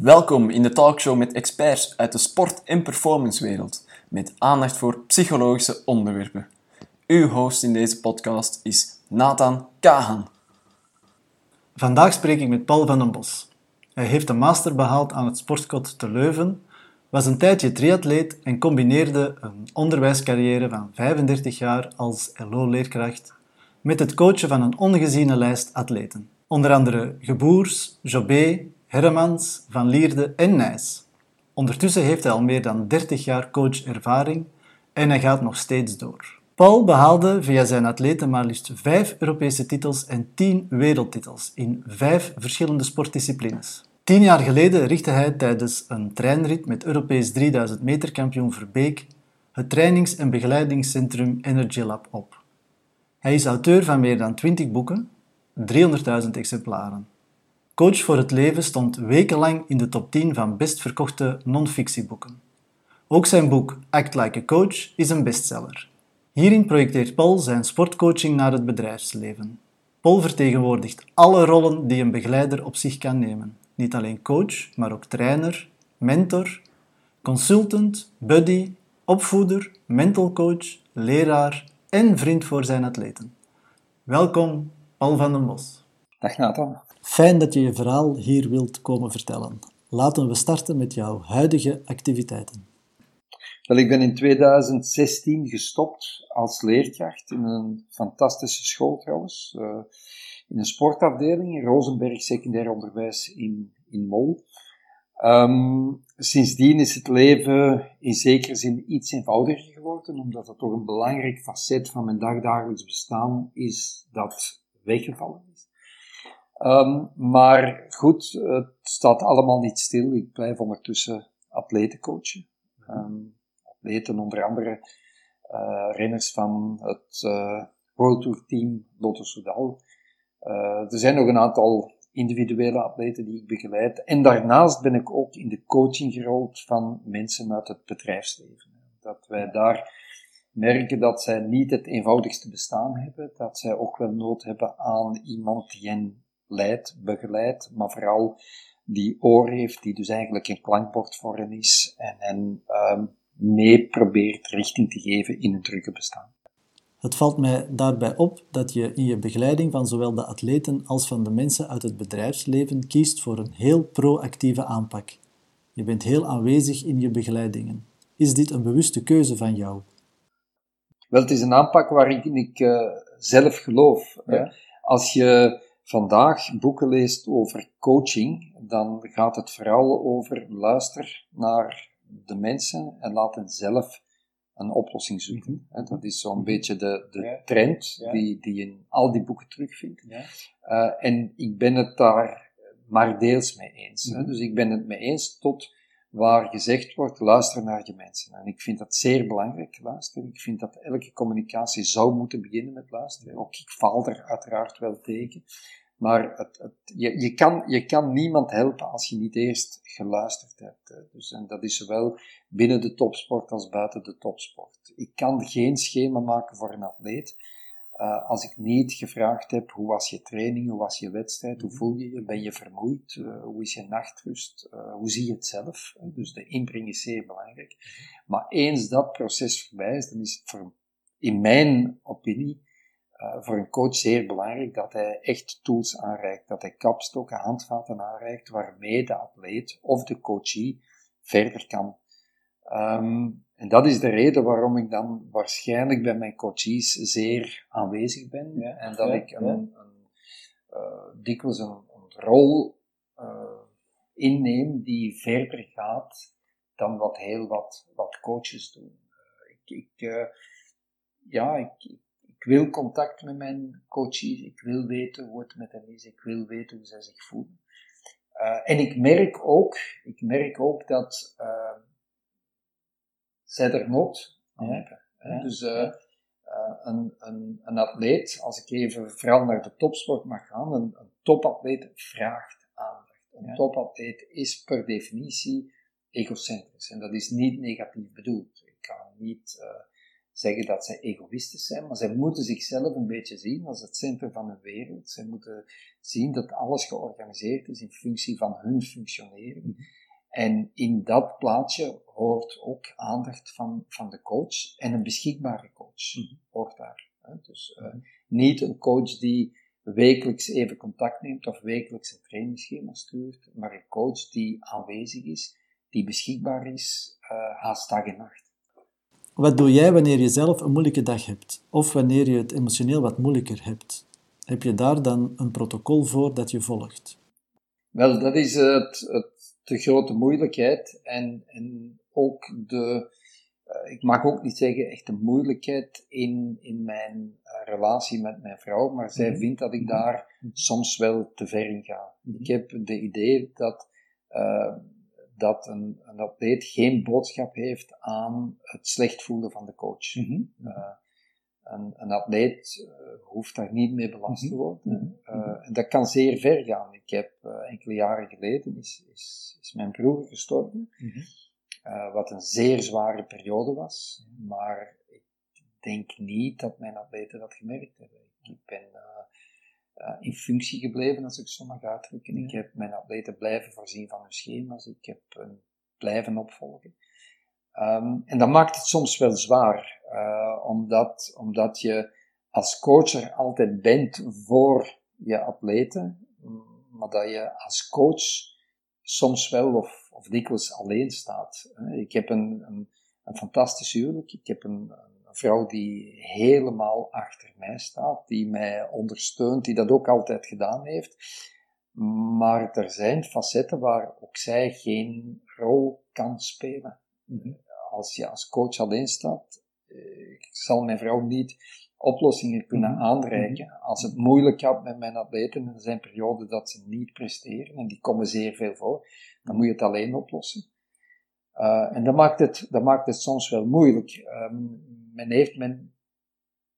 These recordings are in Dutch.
Welkom in de talkshow met experts uit de sport- en performancewereld, met aandacht voor psychologische onderwerpen. Uw host in deze podcast is Nathan Kahan. Vandaag spreek ik met Paul van den Bos. Hij heeft een master behaald aan het Sportkot te Leuven, was een tijdje triatleet en combineerde een onderwijscarrière van 35 jaar als LO-leerkracht met het coachen van een ongeziene lijst atleten. Onder andere Geboers, Jobé, Hermans, Van Lierde en Nijs. Ondertussen heeft hij al meer dan 30 jaar coachervaring en hij gaat nog steeds door. Paul behaalde via zijn atleten maar liefst 5 Europese titels en 10 wereldtitels in 5 verschillende sportdisciplines. Tien jaar geleden richtte hij tijdens een treinrit met Europees 3000 meter kampioen Verbeek het trainings- en begeleidingscentrum Energy Lab op. Hij is auteur van meer dan 20 boeken, 300.000 exemplaren. Coach voor het leven stond wekenlang in de top 10 van best verkochte non-fictieboeken. Ook zijn boek Act Like a Coach is een bestseller. Hierin projecteert Paul zijn sportcoaching naar het bedrijfsleven. Paul vertegenwoordigt alle rollen die een begeleider op zich kan nemen. Niet alleen coach, maar ook trainer, mentor, consultant, buddy, opvoeder, mental coach, leraar en vriend voor zijn atleten. Welkom, Paul van den Bos. Dag Nathan. Fijn dat je je verhaal hier wilt komen vertellen. Laten we starten met jouw huidige activiteiten. Wel, ik ben in 2016 gestopt als leerkracht in een fantastische school trouwens. Uh, in een sportafdeling, Rosenberg Secundair Onderwijs in, in Mol. Um, sindsdien is het leven in zekere zin iets eenvoudiger geworden, omdat het toch een belangrijk facet van mijn dagdagelijks bestaan is dat weggevallen. Um, maar goed, het staat allemaal niet stil. Ik blijf ondertussen atleten coachen. Um, atleten onder andere uh, renners van het uh, World Tour team Lotto Soudal. Uh, er zijn nog een aantal individuele atleten die ik begeleid. En daarnaast ben ik ook in de coaching gerold van mensen uit het bedrijfsleven. Dat wij daar merken dat zij niet het eenvoudigste bestaan hebben, dat zij ook wel nood hebben aan iemand die hen leidt, begeleidt, maar vooral die oor heeft, die dus eigenlijk een klankbord voor hen is en hen um, mee probeert richting te geven in hun drukke bestaan. Het valt mij daarbij op dat je in je begeleiding van zowel de atleten als van de mensen uit het bedrijfsleven kiest voor een heel proactieve aanpak. Je bent heel aanwezig in je begeleidingen. Is dit een bewuste keuze van jou? Wel, het is een aanpak waarin ik uh, zelf geloof. Ja. Als je vandaag boeken leest over coaching, dan gaat het vooral over luister naar de mensen en laat hen zelf een oplossing zoeken. Mm Dat is zo'n beetje de, de ja. trend ja. Die, die je in al die boeken terugvindt. Ja. Uh, en ik ben het daar maar deels mee eens. Mm Dus ik ben het mee eens tot waar gezegd wordt, luister naar je mensen. En ik vind dat zeer belangrijk, luisteren. Ik vind dat elke communicatie zou moeten beginnen met luisteren. Ook ik val er uiteraard wel tegen. Maar het, het, je, je, kan, je kan niemand helpen als je niet eerst geluisterd hebt. Dus, en dat is zowel binnen de topsport als buiten de topsport. Ik kan geen schema maken voor een atleet uh, als ik niet gevraagd heb hoe was je training, hoe was je wedstrijd, hoe voel je je, ben je vermoeid, uh, hoe is je nachtrust, uh, hoe zie je het zelf. Dus de inbreng is zeer belangrijk. Maar eens dat proces voorbij is, dan is het voor, in mijn opinie voor een coach zeer belangrijk dat hij echt tools aanreikt, dat hij kapstokken, handvaten aanreikt waarmee de atleet of de coachie verder kan. Um, en dat is de reden waarom ik dan waarschijnlijk bij mijn coaches zeer aanwezig ben ja, en dat ja, ik een, ja. een, uh, dikwijls een, een rol uh, inneem die verder gaat dan wat heel wat, wat coaches doen. Uh, ik, ik ja, ik, ik wil contact met mijn coaches, ik wil weten hoe het met hen is, ik wil weten hoe zij zich voelen. En ik merk ook, ik merk ook dat uh, zij er hebben. Ja. Dus uh, uh, een, een, een atleet, als ik even vooral naar de topsport mag gaan, een, een topatleet vraagt aandacht. Een ja. topatleet is per definitie egocentrisch. En dat is niet negatief bedoeld. Ik kan niet zeggen dat zij egoïstisch zijn, maar zij moeten zichzelf een beetje zien als het centrum van hun wereld. Zij moeten zien dat alles georganiseerd is in functie van hun functioneren. Mhm. En in dat plaatje hoort ook aandacht van, van de coach en een beschikbare coach mm hoort daar. Hè. Dus uh, niet een coach die wekelijks even contact neemt of wekelijks een trainingsschema stuurt, maar een coach die aanwezig is, die beschikbaar is, uh, haast dag en nacht. Wat doe jij wanneer je zelf een moeilijke dag hebt of wanneer je het emotioneel wat moeilijker hebt? Heb je daar dan een protocol voor dat je volgt? Wel, dat is het, het, de grote moeilijkheid en, en ook de, uh, ik mag ook niet zeggen echt de moeilijkheid in, in mijn uh, relatie met mijn vrouw, maar zij mm vindt dat ik daar mhm. soms wel te ver in ga. Mm Ik heb de idee dat uh, dat een, een atleet geen boodschap heeft aan het slecht voelen van de coach. Mm een, een, atleet uh, hoeft daar niet mee belast te mhm. worden. Uh, en dat kan zeer ver gaan. Ik heb enkele jaren geleden is, is, is mijn broer gestorven, mm wat een zeer zware periode was. Maar ik denk niet dat mijn atleten dat gemerkt hebben. Ik ben in functie gebleven, als ik zo mag uitdrukken. Ik heb mijn atleten blijven voorzien van hun schema's, ik heb hen blijven opvolgen. Um, en dat maakt het soms wel zwaar, uh, omdat, omdat je als coach er altijd bent voor je atleten, maar dat je als coach soms wel of, of dikwijls alleen staat. Ik heb een, een, een fantastisch huwelijk, ik heb een, vrouw die helemaal achter mij staat, die mij ondersteunt, die dat ook altijd gedaan heeft. Maar er zijn facetten waar ook zij geen rol kan spelen. Mhm. Als je als coach alleen staat, eh, ik zal mijn vrouw niet oplossingen kunnen mhm. aanreiken. Mhm. Als het moeilijk gaat met mijn atleten, er zijn perioden dat ze niet presteren, en die komen zeer veel voor, dan moet je het alleen oplossen. Uh, en dat maakt, het, dat maakt het soms wel moeilijk. Um, men heeft men,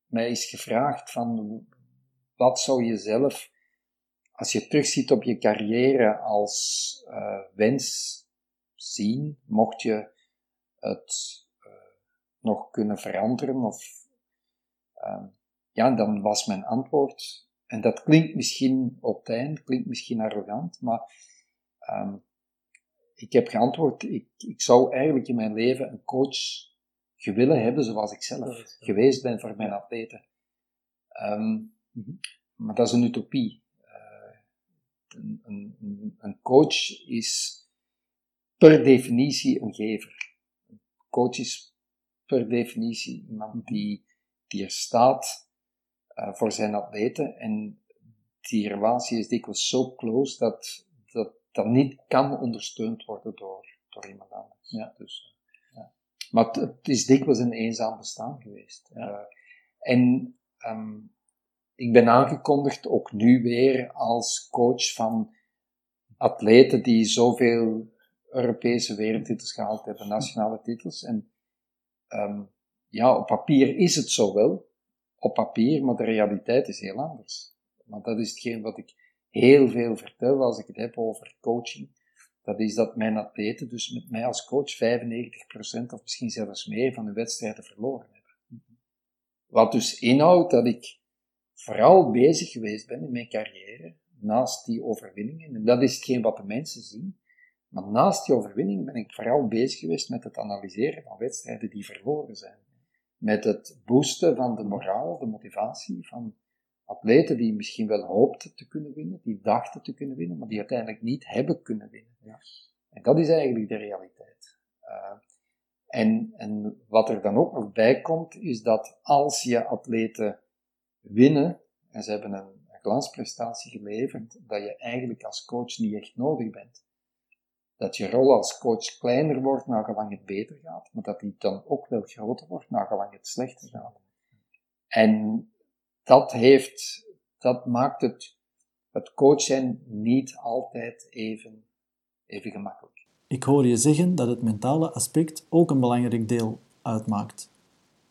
mij eens gevraagd van wat zou je zelf, als je terugziet op je carrière als uh, wens zien, mocht je het uh, nog kunnen veranderen of uh, ja, dan was mijn antwoord, en dat klinkt misschien op het eind, klinkt misschien arrogant, maar um, ik heb geantwoord, ik, ik zou eigenlijk in mijn leven een coach gewillen hebben zoals ik zelf geweest ben voor mijn atleten. Um, Maar dat is een utopie. Uh, een, een, een, coach is per definitie een gever. Coach is per definitie iemand mhm. die, die er staat uh, voor zijn atleten en die relatie is dikwijls zo close dat dat, dat niet kan ondersteund worden door, door iemand anders. Ja. Dus, maar het, is dikwijls een eenzaam bestaan geweest. Ja. Uh, en um, ik ben aangekondigd, ook nu weer, als coach van atleten die zoveel Europese wereldtitels gehaald hebben, nationale titels. En um, ja, op papier is het zo wel, op papier, maar de realiteit is heel anders. Want dat is hetgeen wat ik heel veel vertel als ik het heb over coaching dat is dat mijn atleten, dus met mij als coach, 95% of misschien zelfs meer van hun wedstrijden verloren hebben. Wat dus inhoudt dat ik vooral bezig geweest ben in mijn carrière, naast die overwinningen, en dat is hetgeen wat de mensen zien, maar naast die overwinningen ben ik vooral bezig geweest met het analyseren van wedstrijden die verloren zijn. Met het boosten van de moraal, de motivatie van atleten die misschien wel hoopten te kunnen winnen, die dachten te kunnen winnen, maar die uiteindelijk niet hebben kunnen winnen. Ja. En dat is eigenlijk de realiteit. Uh, en, en wat er dan ook nog bij komt, is dat als je atleten winnen, en ze hebben een, een glansprestatie geleverd, dat je eigenlijk als coach niet echt nodig bent. Dat je rol als coach kleiner wordt nagelang het beter gaat, maar dat die dan ook wel groter wordt nagelang het slechter gaat. En dat heeft, dat maakt het, het coachen niet altijd even, even gemakkelijk. Ik hoor je zeggen dat het mentale aspect ook een belangrijk deel uitmaakt.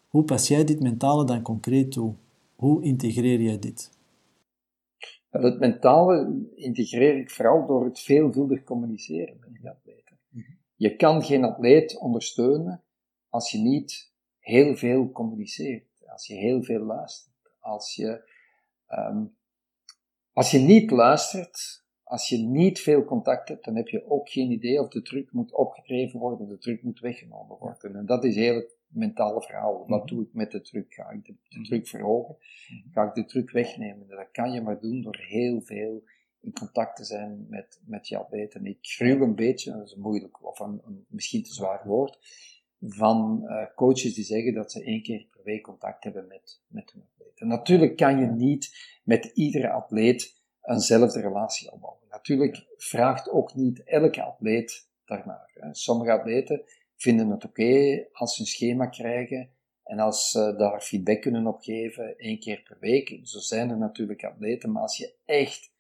Hoe pas jij dit mentale dan concreet toe? Hoe integreer jij dit? Het mentale integreer ik vooral door het veelvuldig communiceren met die atleten. Je kan geen atleet ondersteunen als je niet heel veel communiceert, als je heel veel luistert, als je, um, als je niet luistert, als je niet veel contact hebt, dan heb je ook geen idee of de druk moet opgedreven worden of de druk moet weggenomen worden. En dat is heel het mentale verhaal. Wat mhm. doe ik met de druk? Ga ik de, de druk verhogen? Mhm. Ga ik de druk wegnemen? Dat kan je maar doen door heel veel in contact te zijn met, met je atleten. Ik gruw een beetje, dat is moeilijk, of een, een misschien te zwaar woord, van uh, coaches die zeggen dat ze één keer per week contact hebben met, met hun atleten. Natuurlijk kan je niet met iedere atleet eenzelfde relatie opbouwen. Natuurlijk vraagt ook niet elke atleet daarnaar. Sommige atleten vinden het oké als ze een schema krijgen en als ze daar feedback kunnen op geven, één keer per week. Zo zijn er natuurlijk atleten, maar als je echt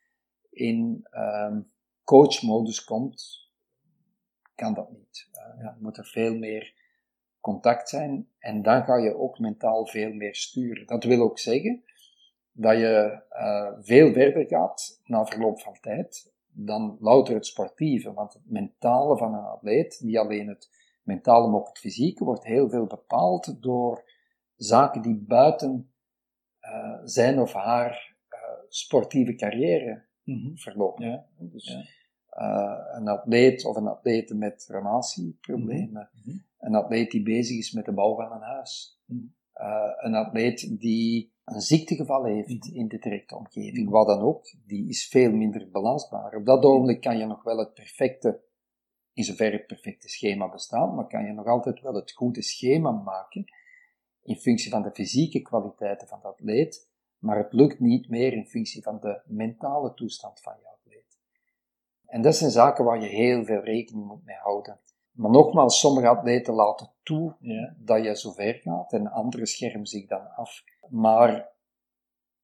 in um, coachmodus komt, kan dat niet. Uh, ja, moet er veel meer contact zijn en dan ga je ook mentaal veel meer sturen. Dat wil ook zeggen dat je uh, veel verder gaat na verloop van tijd dan louter het sportieve. Want het mentale van een atleet, niet alleen het mentale, maar ook het fysieke, wordt heel veel bepaald door zaken die buiten uh, zijn of haar uh, sportieve carrière mm verlopen. Ja. Dus een atleet of een atlete met relatieproblemen, mm -hmm. een atleet die bezig is met de bouw van een huis, mhm. een atleet die een ziektegeval heeft mhm. in de directe omgeving, wat dan ook, die is veel minder belastbaar. Op dat ogenblik kan je nog wel het perfecte, in zover het perfecte schema bestaat, maar kan je nog altijd wel het goede schema maken in functie van de fysieke kwaliteiten van de atleet, maar het lukt niet meer in functie van de mentale toestand van je atleet. En dat zijn zaken waar je heel veel rekening moet mee houden. Maar nogmaals, sommige atleten laten toe ja. dat je zo ver gaat en anderen schermen zich dan af. Maar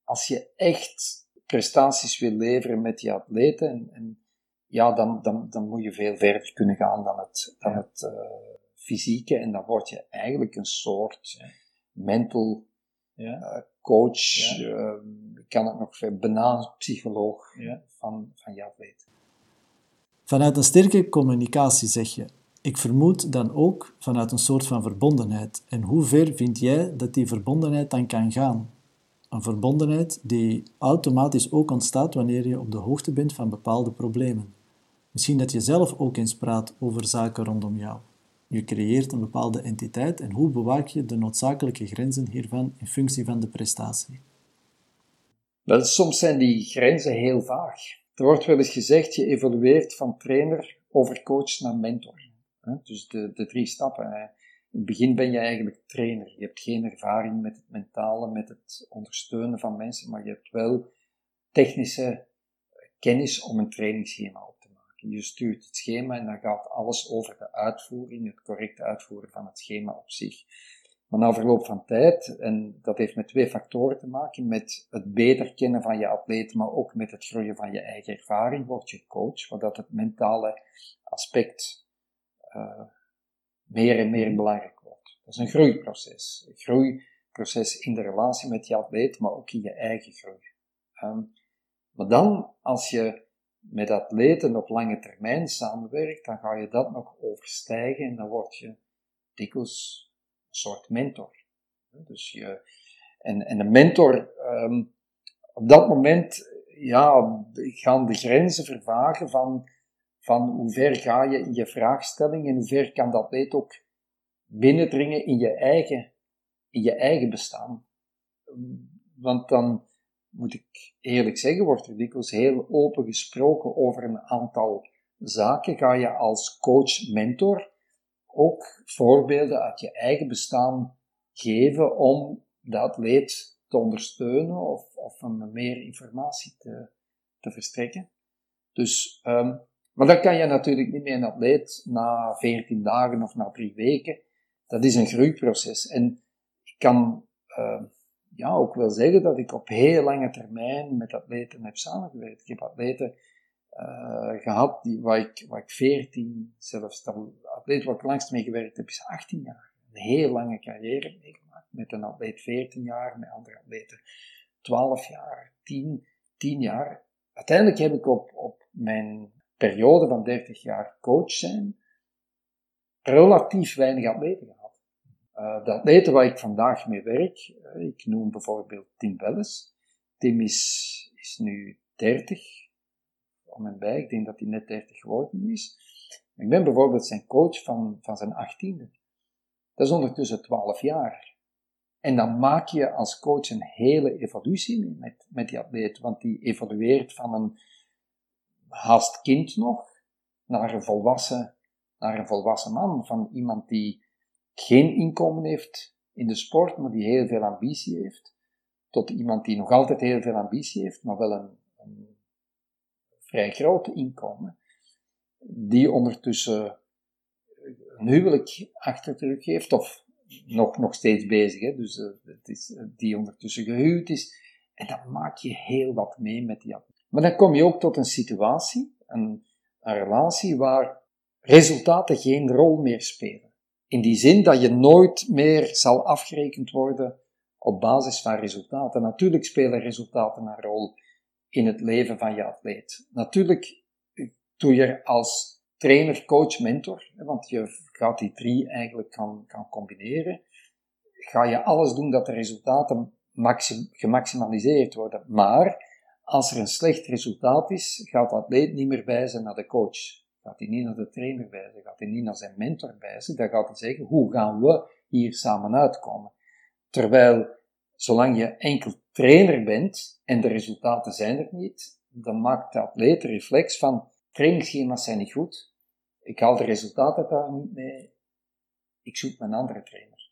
als je echt prestaties wil leveren met die atleten, en, en ja, dan, dan, dan moet je veel verder kunnen gaan dan het, dan het uh, fysieke. En dan word je eigenlijk een soort ja. mental ja. Uh, coach, ja. uh, kan het nog banaanpsycholoog van, van je atleten. Vanuit een sterke communicatie zeg je, ik vermoed dan ook vanuit een soort van verbondenheid. En hoe ver vind jij dat die verbondenheid dan kan gaan? Een verbondenheid die automatisch ook ontstaat wanneer je op de hoogte bent van bepaalde problemen. Misschien dat je zelf ook eens praat over zaken rondom jou. Je creëert een bepaalde entiteit en hoe bewaak je de noodzakelijke grenzen hiervan in functie van de prestatie? Wel, soms zijn die grenzen heel vaag. Er wordt wel eens gezegd, je evolueert van trainer over coach naar mentor. Dus de, de drie stappen. In het begin ben je eigenlijk trainer. Je hebt geen ervaring met het mentale, met het ondersteunen van mensen, maar je hebt wel technische kennis om een trainingsschema op. Je stuurt het schema en dan gaat alles over de uitvoering, het correcte uitvoeren van het schema op zich. Maar na verloop van tijd, en dat heeft met twee factoren te maken, met het beter kennen van je atleet, maar ook met het groeien van je eigen ervaring, word je coach, zodat het mentale aspect uh, meer en meer belangrijk wordt. Dat is een groeiproces. Een groeiproces in de relatie met je atleet, maar ook in je eigen groei. Um, maar dan, als je met atleten op lange termijn samenwerkt, dan ga je dat nog overstijgen en dan word je dikwijls een soort mentor. Dus je, en, en een mentor, um, op dat moment, ja, gaan de grenzen vervagen van van hoe ver ga je in je vraagstelling en hoe ver kan dat leed ook binnendringen in je eigen, in je eigen bestaan. Want dan moet ik eerlijk zeggen, wordt er dikwijls heel open gesproken over een aantal zaken. Ga je als coach, mentor ook voorbeelden uit je eigen bestaan geven om de atleet te ondersteunen of, of hem meer informatie te, te verstrekken. Dus um, maar dat kan je natuurlijk niet meer een atleet na 14 dagen of na drie weken. Dat is een groeiproces. En ik kan uh, ja, ook wel zeggen dat ik op heel lange termijn met atleten heb samengewerkt. Ik heb atleten uh, gehad die, waar, ik, waar ik 14, zelfs de atleet waar ik langst mee gewerkt heb, is 18 jaar. Een heel lange carrière meegemaakt. Met een atleet 14 jaar, met andere atleten 12 jaar, 10, 10 jaar. Uiteindelijk heb ik op, op mijn periode van 30 jaar coach zijn, relatief weinig atleten gehad. Uh, de atleten waar ik vandaag mee werk, uh, ik noem bijvoorbeeld Tim Welles. Tim is, is nu 30, om en bij, ik denk dat hij net 30 geworden is. Ik ben bijvoorbeeld zijn coach van, van zijn 18e. Dat is ondertussen 12 jaar. En dan maak je als coach een hele evolutie mee met, met die atleet, want die evolueert van een haast kind nog naar een volwassen, naar een volwassen man, van iemand die geen inkomen heeft in de sport, maar die heel veel ambitie heeft, tot iemand die nog altijd heel veel ambitie heeft, maar wel een, een vrij groot inkomen, die ondertussen een huwelijk achter de rug heeft, of nog, nog steeds bezig, hè? dus uh, het is, die ondertussen gehuwd is, en dan maak je heel wat mee met die Maar dan kom je ook tot een situatie, een relatie waar resultaten geen rol meer spelen. In die zin dat je nooit meer zal afgerekend worden op basis van resultaten. Natuurlijk spelen resultaten een rol in het leven van je atleet. Natuurlijk doe je als trainer, coach, mentor, want je gaat die drie eigenlijk kan, kan combineren, ga je alles doen dat de resultaten maxim, gemaximaliseerd worden. Maar als er een slecht resultaat is, gaat de atleet niet meer wijzen naar de coach. Gaat hij niet naar de trainer wijzen, gaat hij niet naar zijn mentor wijzen, dan gaat hij zeggen, hoe gaan we hier samen uitkomen? Terwijl, zolang je enkel trainer bent en de resultaten zijn er niet, dan maakt de atleet de reflex van, trainingsschema's zijn niet goed, ik haal de resultaten daar niet mee, ik zoek mijn andere trainer.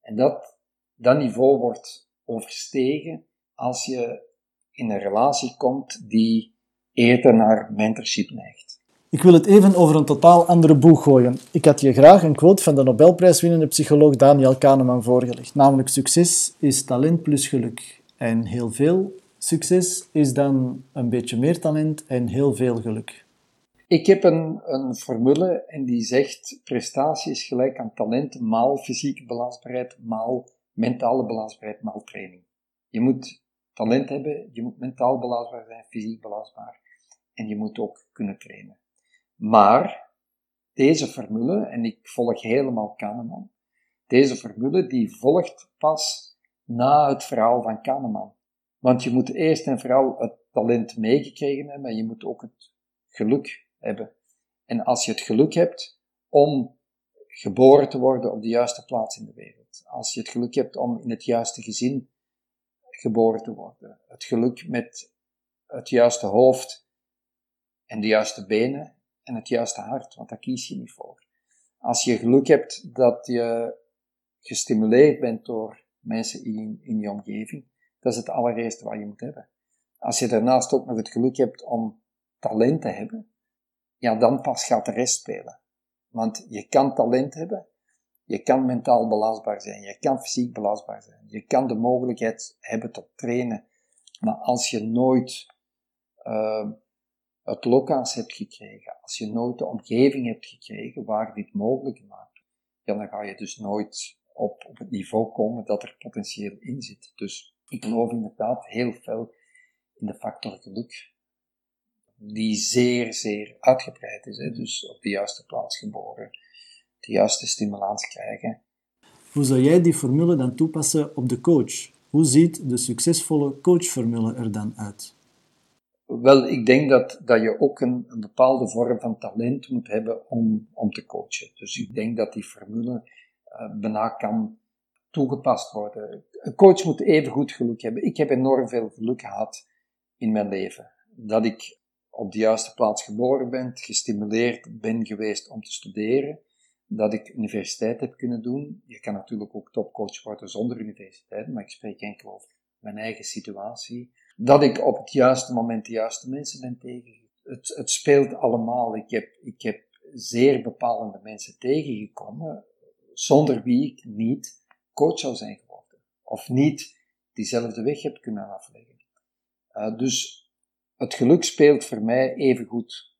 En dat, dat niveau wordt overstegen als je in een relatie komt die eerder naar mentorship neigt. Ik wil het even over een totaal andere boeg gooien. Ik had je graag een quote van de Nobelprijswinnende psycholoog Daniel Kahneman voorgelegd, namelijk succes is talent plus geluk. En heel veel succes is dan een beetje meer talent en heel veel geluk. Ik heb een, een formule en die zegt prestatie is gelijk aan talent maal fysieke belastbaarheid maal mentale belastbaarheid maal training. Je moet talent hebben, je moet mentaal belastbaar zijn, fysiek belastbaar en je moet ook kunnen trainen. Maar deze formule, en ik volg helemaal Kahneman, deze formule die volgt pas na het verhaal van Kahneman. Want je moet eerst en vooral het talent meegekregen hebben, je moet ook het geluk hebben. En als je het geluk hebt om geboren te worden op de juiste plaats in de wereld, als je het geluk hebt om in het juiste gezin geboren te worden, het geluk met het juiste hoofd en de juiste benen en het juiste hart, want daar kies je niet voor. Als je geluk hebt dat je gestimuleerd bent door mensen in, in je omgeving, dat is het allereerste wat je moet hebben. Als je daarnaast ook nog het geluk hebt om talent te hebben, ja, dan pas gaat de rest spelen. Want je kan talent hebben, je kan mentaal belastbaar zijn, je kan fysiek belastbaar zijn, je kan de mogelijkheid hebben tot trainen. Maar als je nooit uh, het lokaas hebt gekregen, als je nooit de omgeving hebt gekregen waar dit mogelijk maakt, dan ga je dus nooit op, op het niveau komen dat er potentieel in zit. Dus ik geloof inderdaad heel veel in de factor geluk die zeer, zeer uitgebreid is. Hè? Dus op de juiste plaats geboren, de juiste stimulans krijgen. Hoe zou jij die formule dan toepassen op de coach? Hoe ziet de succesvolle coachformule er dan uit? Wel, ik denk dat, dat je ook een, een bepaalde vorm van talent moet hebben om, om te coachen. Dus ik denk dat die formule uh, kan toegepast worden. Een coach moet even goed geluk hebben. Ik heb enorm veel geluk gehad in mijn leven. Dat ik op de juiste plaats geboren bent, gestimuleerd ben geweest om te studeren, dat ik universiteit heb kunnen doen. Je kan natuurlijk ook topcoach worden zonder universiteit, maar ik spreek enkel over mijn eigen situatie. Dat ik op het juiste moment de juiste mensen ben tegengekomen. Het, het speelt allemaal. Ik heb, ik heb zeer bepalende mensen tegengekomen, zonder wie ik niet coach zou zijn geworden. Of niet diezelfde weg heb kunnen afleggen. Uh, dus het geluk speelt voor mij even goed.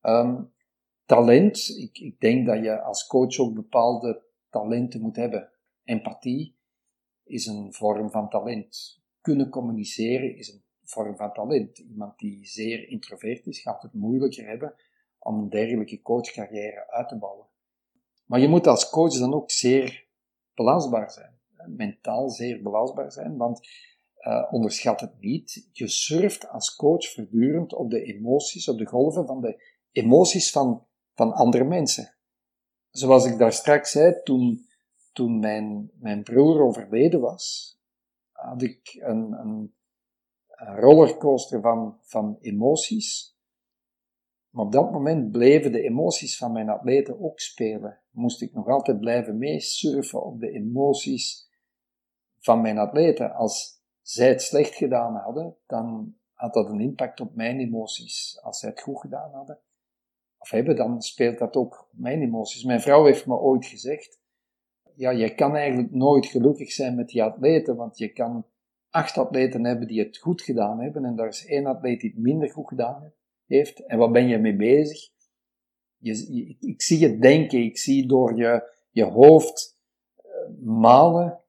Ehm, talent, ik, ik denk dat je als coach ook bepaalde talenten moet hebben. Empathie is een vorm van talent. Kunnen communiceren is een vorm van talent. Iemand die zeer introvert is, gaat het moeilijker hebben om een dergelijke coachcarrière uit te bouwen. Maar je moet als coach dan ook zeer belastbaar zijn. Mentaal zeer belastbaar zijn, want uh, onderschat het niet. Je surft als coach voortdurend op de emoties, op de golven van de emoties van, van andere mensen. Zoals ik daar straks zei, toen, toen mijn, mijn broer overleden was, had ik een, een, rollercoaster van, van emoties. Maar op dat moment bleven de emoties van mijn atleten ook spelen. Moest ik nog altijd blijven meesurfen op de emoties van mijn atleten. Als zij het slecht gedaan hadden, dan had dat een impact op mijn emoties. Als zij het goed gedaan hadden, of hebben, dan speelt dat ook op mijn emoties. Mijn vrouw heeft me ooit gezegd, ja, je kan eigenlijk nooit gelukkig zijn met die atleten, want je kan acht atleten hebben die het goed gedaan hebben, en daar is één atleet die het minder goed gedaan heeft. En wat ben je mee bezig? Je, ik zie je denken, ik zie door je, je hoofd uh, malen,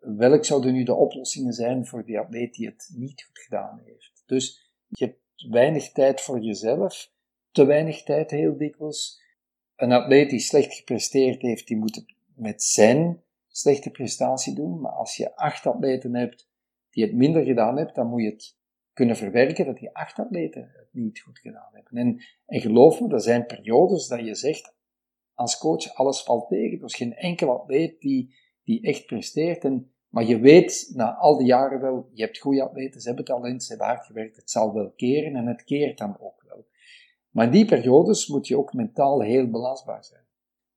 welk zouden nu de oplossingen zijn voor die atleet die het niet goed gedaan heeft. Dus je hebt weinig tijd voor jezelf, te weinig tijd heel dikwijls. Een atleet die slecht gepresteerd heeft, die moet het met zijn slechte prestatie doen. Maar als je acht atleten hebt die het minder gedaan hebben, dan moet je het kunnen verwerken dat die acht atleten het niet goed gedaan hebben. En, en geloof me, er zijn periodes dat je zegt, als coach, alles valt tegen. Er is geen enkel atleet die, die echt presteert. En, maar je weet na al die jaren wel, je hebt goede atleten, ze hebben talent, ze hebben hard gewerkt, het zal wel keren en het keert dan ook wel. Maar in die periodes moet je ook mentaal heel belastbaar zijn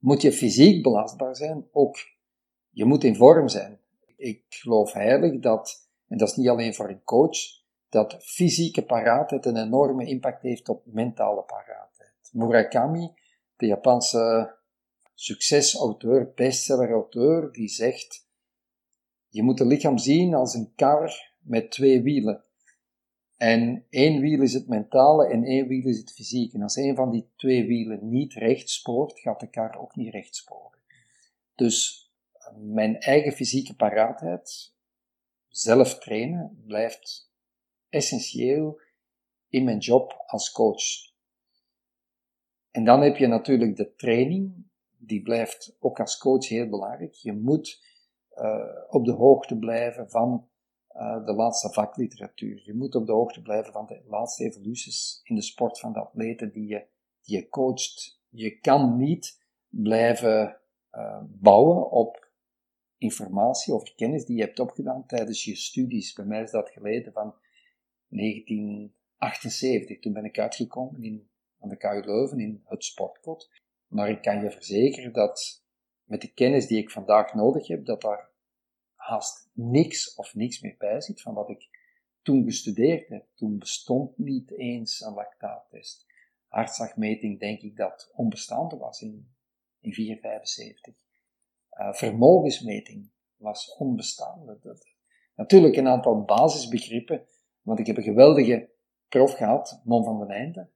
moet je fysiek belastbaar zijn, ook. Je moet in vorm zijn. Ik geloof heilig dat, en dat is niet alleen voor een coach, dat fysieke paraatheid een enorme impact heeft op mentale paraatheid. Murakami, de Japanse succesauteur, bestseller-auteur, die zegt, je moet het lichaam zien als een kar met twee wielen. En één wiel is het mentale en één wiel is het fysieke. En als een van die twee wielen niet recht spoort, gaat de kar ook niet recht sporen. Dus eh, mijn eigen fysieke paraatheid, zelf trainen, blijft essentieel in mijn job als coach. En dan heb je natuurlijk de training, die blijft ook als coach heel belangrijk. Je moet uh, op de hoogte blijven van uh, de laatste vakliteratuur. Je moet op de hoogte blijven van de laatste evoluties in de sport van de atleten die je, die je coacht. Je kan niet blijven uh, bouwen op informatie of kennis die je hebt opgedaan tijdens je studies. Bij mij is dat geleden van 1978. Toen ben ik uitgekomen in, aan de KU Leuven in het sportkot. Maar ik kan je verzekeren dat met de kennis die ik vandaag nodig heb, dat daar haast niks of niks meer bij zit van wat ik toen gestudeerd heb. Toen bestond niet eens een lactaattest. Hartslagmeting denk ik dat onbestaande was in, in 475. Uh, vermogensmeting was onbestaande. Dat, natuurlijk een aantal basisbegrippen, want ik heb een geweldige prof gehad, Mon van den Einde,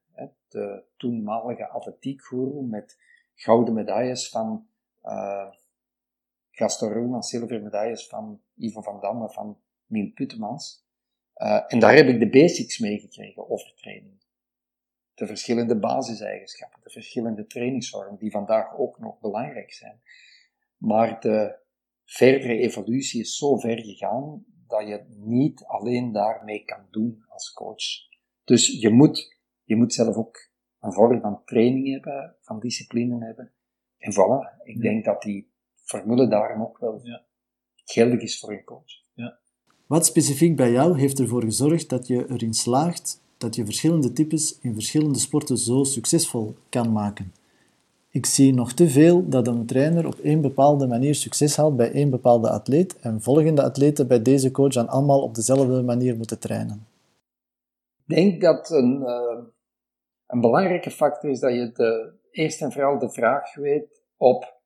de toenmalige atletiekguru met gouden medailles van uh, Gaston Roelman zilveren medailles van Ivo van Damme, van Miel Puttemans. Uh, en daar heb ik de basics meegekregen over training. De verschillende basiseigenschappen, de verschillende trainingsvormen, die vandaag ook nog belangrijk zijn. Maar de verdere evolutie is zo ver gegaan dat je niet alleen daarmee kan doen als coach. Dus je moet, je moet zelf ook een vorm van training hebben, van discipline hebben. En voilà, ik denk dat die formule daarom ook wel ja. geldig is voor een coach. Ja. Wat specifiek bij jou heeft ervoor gezorgd dat je erin slaagt dat je verschillende types in verschillende sporten zo succesvol kan maken? Ik zie nog te veel dat een trainer op één bepaalde manier succes haalt bij één bepaalde atleet en volgende atleten bij deze coach dan allemaal op dezelfde manier moeten trainen. Ik denk dat een, uh, een belangrijke factor is dat je de, eerst en vooral de vraag weet op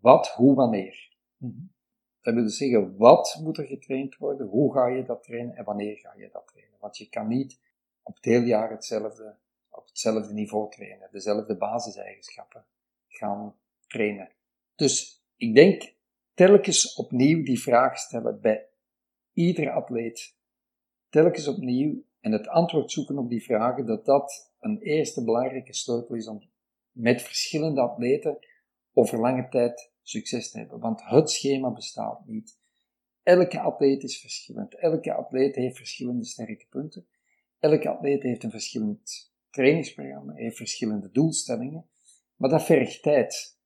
wat, hoe, wanneer. Mm Dat wil dus zeggen, wat moet er getraind worden, hoe ga je dat trainen en wanneer ga je dat trainen. Want je kan niet op het hele jaar hetzelfde, op hetzelfde niveau trainen, dezelfde basiseigenschappen gaan trainen. Dus ik denk telkens opnieuw die vraag stellen bij iedere atleet. Telkens opnieuw en het antwoord zoeken op die vragen, dat dat een eerste belangrijke sleutel is om met verschillende atleten over lange tijd succes te hebben. Want het schema bestaat niet. Elke atleet is verschillend. Elke atleet heeft verschillende sterke punten. Elke atleet heeft een verschillend trainingsprogramma, heeft verschillende doelstellingen. Maar dat vergt tijd.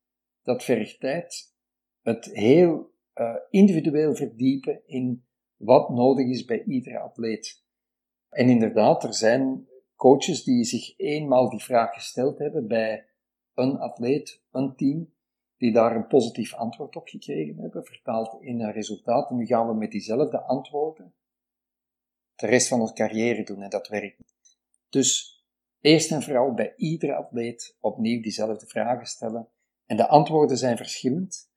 Dat vergt tijd. Het heel uh, individueel verdiepen in wat nodig is bij iedere atleet. En inderdaad, er zijn coaches die zich eenmaal die vraag gesteld hebben bij een atleet, een team, die daar een positief antwoord op gekregen hebben, vertaald in een resultaat. Nu gaan we met diezelfde antwoorden de rest van onze carrière doen en dat werkt niet. Dus eerst en vooral bij iedere atleet opnieuw diezelfde vragen stellen. En de antwoorden zijn verschillend.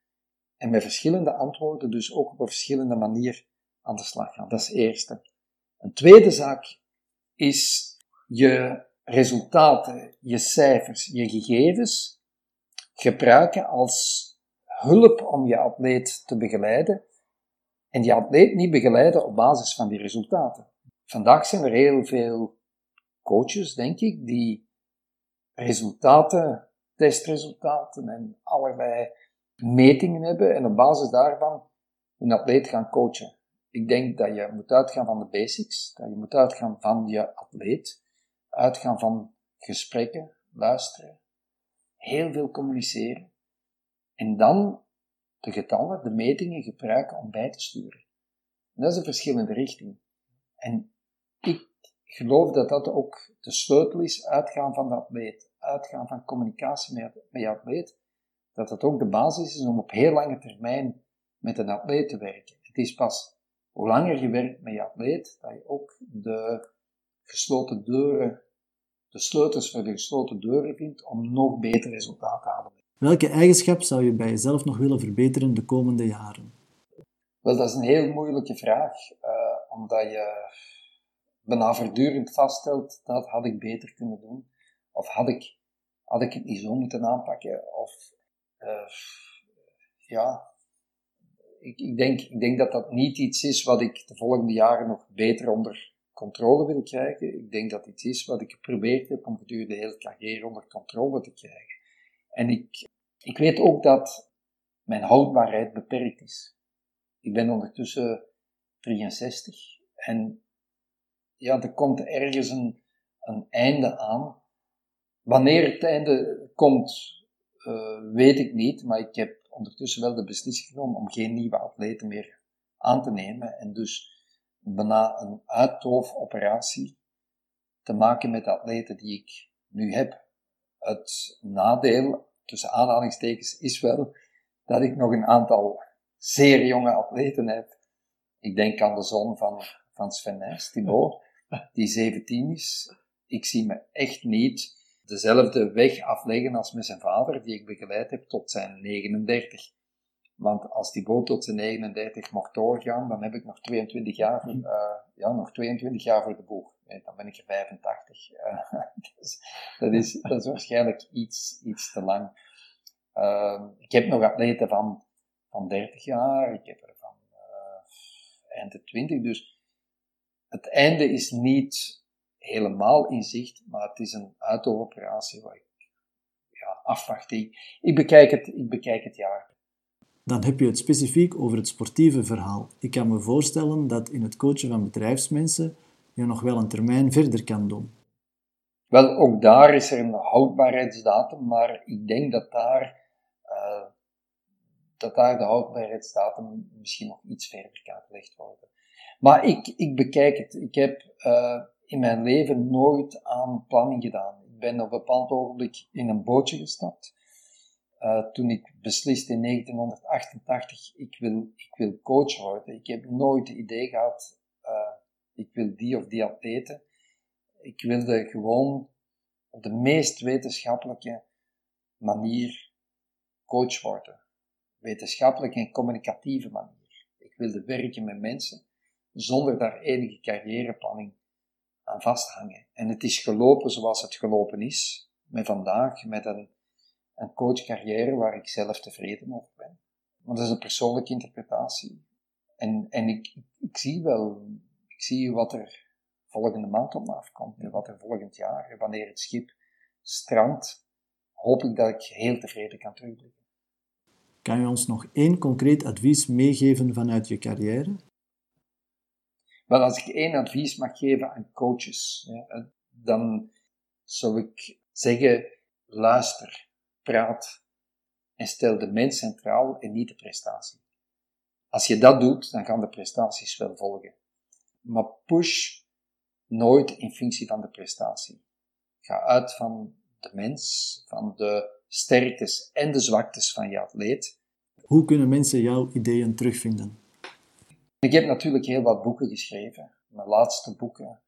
En met verschillende antwoorden dus ook op een verschillende manier aan de slag gaan. Dat is het eerste. Een tweede zaak is je resultaten, je cijfers, je gegevens gebruiken als hulp om je atleet te begeleiden en die atleet niet begeleiden op basis van die resultaten. Vandaag zijn er heel veel coaches, denk ik, die resultaten, testresultaten en allerlei metingen hebben en op basis daarvan een atleet gaan coachen. Ik denk dat je moet uitgaan van de basics, dat je moet uitgaan van je atleet, uitgaan van gesprekken, luisteren, heel veel communiceren en dan de getallen, de metingen gebruiken om bij te sturen. En dat is een verschillende richting. En ik geloof dat dat ook de sleutel is, uitgaan van de atleet, uitgaan van communicatie met, met je atleet, dat dat ook de basis is om op heel lange termijn met een atleet te werken. Het is pas hoe langer je werkt met je atleet, dat je ook de gesloten deuren, de sleutels voor de gesloten deuren vindt om nog beter resultaten te halen. Welke eigenschap zou je bij jezelf nog willen verbeteren de komende jaren? Wel, dat is een heel moeilijke vraag, uh, omdat je bijna voortdurend vaststelt dat had ik beter kunnen doen, of had ik, had ik het niet zo moeten aanpakken, of uh, ja, ik, ik, denk, ik denk dat dat niet iets is wat ik de volgende jaren nog beter onder controle wil krijgen. Ik denk dat iets is wat ik geprobeerd heb om gedurende de hele carrière onder controle te krijgen. En ik, ik weet ook dat mijn houdbaarheid beperkt is. Ik ben ondertussen 63 en ja, er komt ergens een, een einde aan. Wanneer het einde komt, uh, weet ik niet, maar ik heb ondertussen wel de beslissing genomen om geen nieuwe atleten meer aan te nemen en dus bijna een uitdoofoperatie te maken met de atleten die ik nu heb. Het nadeel, tussen aanhalingstekens, is wel dat ik nog een aantal zeer jonge atleten heb. Ik denk aan de zoon van, van Sven Nijs, die 17 is. Ik zie me echt niet dezelfde weg afleggen als met zijn vader, die ik begeleid heb tot zijn 39. Want als die boot tot zijn 39 mocht doorgaan, dan heb ik nog 22 jaar, uh, ja, nog 22 jaar voor de boeg. Nee, dan ben ik er 85. Uh, dus, dat, is, dat is waarschijnlijk iets, iets te lang. Uh, ik heb nog atleten van, van 30 jaar, ik heb er van uh, eind 20. Dus het einde is niet helemaal in zicht, maar het is een uitoperatie waar ik ja, afwacht. Ik, ik, bekijk het, ik bekijk het jaar. Dan heb je het specifiek over het sportieve verhaal. Ik kan me voorstellen dat in het coachen van bedrijfsmensen je nog wel een termijn verder kan doen. Wel, ook daar is er een houdbaarheidsdatum, maar ik denk dat daar, uh, dat daar de houdbaarheidsdatum misschien nog iets verder kan gelegd worden. Maar ik, ik bekijk het. Ik heb uh, in mijn leven nooit aan planning gedaan. Ik ben op een bepaald ogenblik in een bootje gestapt. Uh, toen ik besliste in 1988, ik wil, ik wil coach worden. Ik heb nooit het idee gehad, uh, ik wil die of die atleten. Ik wilde gewoon op de meest wetenschappelijke manier coach worden. Wetenschappelijke en communicatieve manier. Ik wilde werken met mensen zonder daar enige carrièreplanning aan vasthangen. En het is gelopen zoals het gelopen is, met vandaag, met een, een coachcarrière waar ik zelf tevreden over ben. Maar dat is een persoonlijke interpretatie. En, en ik, ik zie wel, ik zie wat er volgende maand op me afkomt en wat er volgend jaar, wanneer het schip strandt, hoop ik dat ik heel tevreden kan terugblikken. Kan je ons nog één concreet advies meegeven vanuit je carrière? Wel, als ik één advies mag geven aan coaches, dan zou ik zeggen: luister, praat en stel de mens centraal en niet de prestatie. Als je dat doet, dan gaan de prestaties wel volgen. Maar push nooit in functie van de prestatie. Ga uit van de mens, van de sterktes en de zwaktes van je atleet. Hoe kunnen mensen jouw ideeën terugvinden? Ik heb natuurlijk heel wat boeken geschreven. Mijn laatste boeken,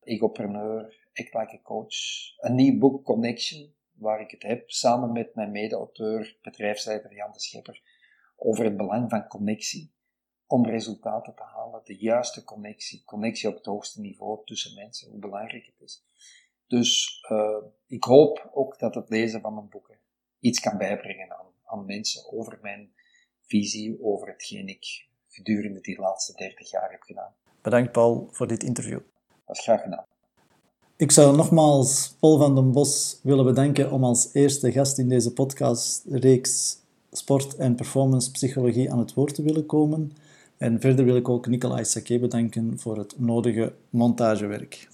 Egopreneur, Act Like a Coach. Een nieuw boek, Connection, waar ik het heb samen met mijn mede-auteur, bedrijfsleider Jan de Schepper, over het belang van connectie om resultaten te halen. De juiste connectie, connectie op het hoogste niveau tussen mensen, hoe belangrijk het is. Dus uh, ik hoop ook dat het lezen van mijn boeken iets kan bijbrengen aan, aan mensen over mijn visie, over hetgeen ik gedurende die laatste 30 jaar heb gedaan. Bedankt Paul voor dit interview. Dat is graag gedaan. Ik zou nogmaals Paul van den Bos willen bedanken om als eerste gast in deze podcastreeks sport- en performance psychologie aan het woord te willen komen. En verder wil ik ook Nicolai Sake bedanken voor het nodige montagewerk.